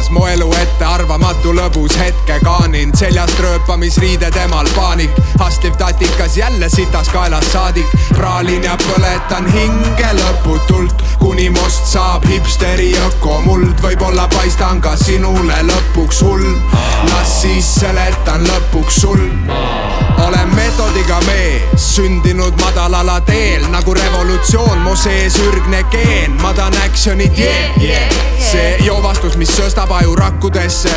näitas mu elu ette arvamatu lõbus hetke kaanin seljast rööpamisriide temal paanik. Hastliv tatikas jälle sitas kaelas saadik. Praalin ja põletan hinge lõputult. Kuni must saab hipsteri ökomuld võib-olla paistan ka sinule lõpuks hull. Las siis seletan lõpuks sul sündinud madalala teel nagu revolutsioon, mu sees ürgne geen, ma tahan action'it yeah, yeah. see joovastus, mis sööstab aju rakkudesse,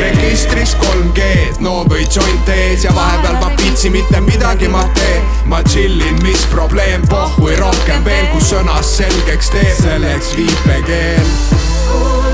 registris 3G-d, no või joint ees ja vahepeal ma pitsi mitte midagi ma teen. ma chillin, mis probleem, pohhui rohkem veel, kui sõnas selgeks teeb, selleks viipekeel.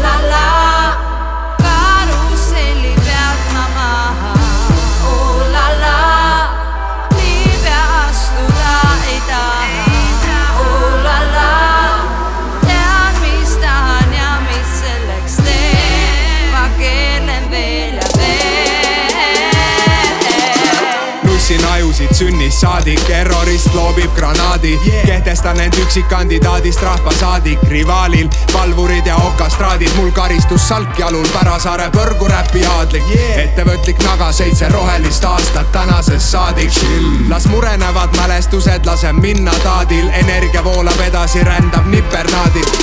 Ajusid sünnist saadik, terrorist loobib granaadi yeah. kehtestan end üksikkandidaadist rahvasaadik, rivaalil valvurid ja okastraadid, mul karistus salk jalul, Pärasaare põrguräpi aadlik yeah. ettevõtlik naga, seitse rohelist aastat tänasest saadik. las murenevad mälestused, lasen minna taadil, energia voolab edasi, rändab nipernaadil.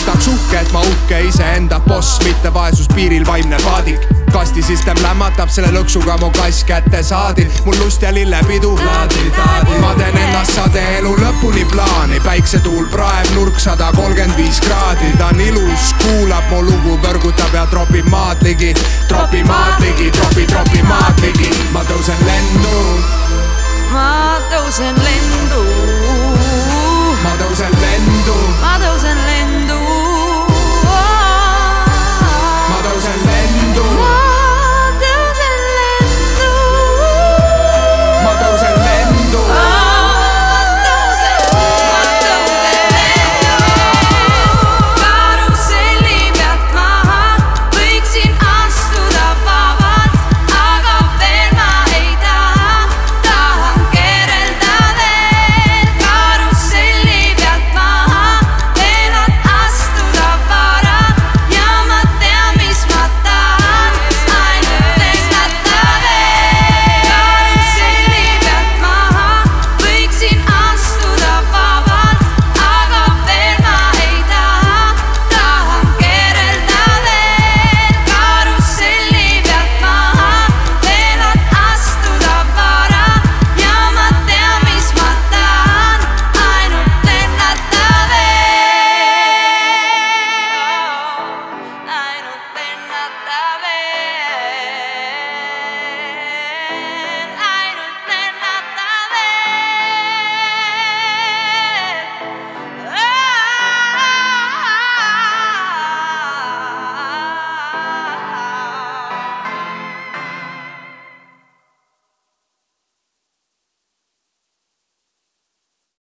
Uhke iseenda boss, mitte vaesuspiiril vaimne paadik kastisüsteem lämmatab selle lõksuga mu kass kätte saadil, mul lust ja lillepidu. ma teen ennast sade elu lõpuni plaani, päiksetuul praeb nurk sada kolmkümmend viis kraadi, ta on ilus, kuulab mu lugu, põrgutab ja tropib maad ligi, tropi maad ligi, tropi, tropi maad ligi, ma tõusen lendu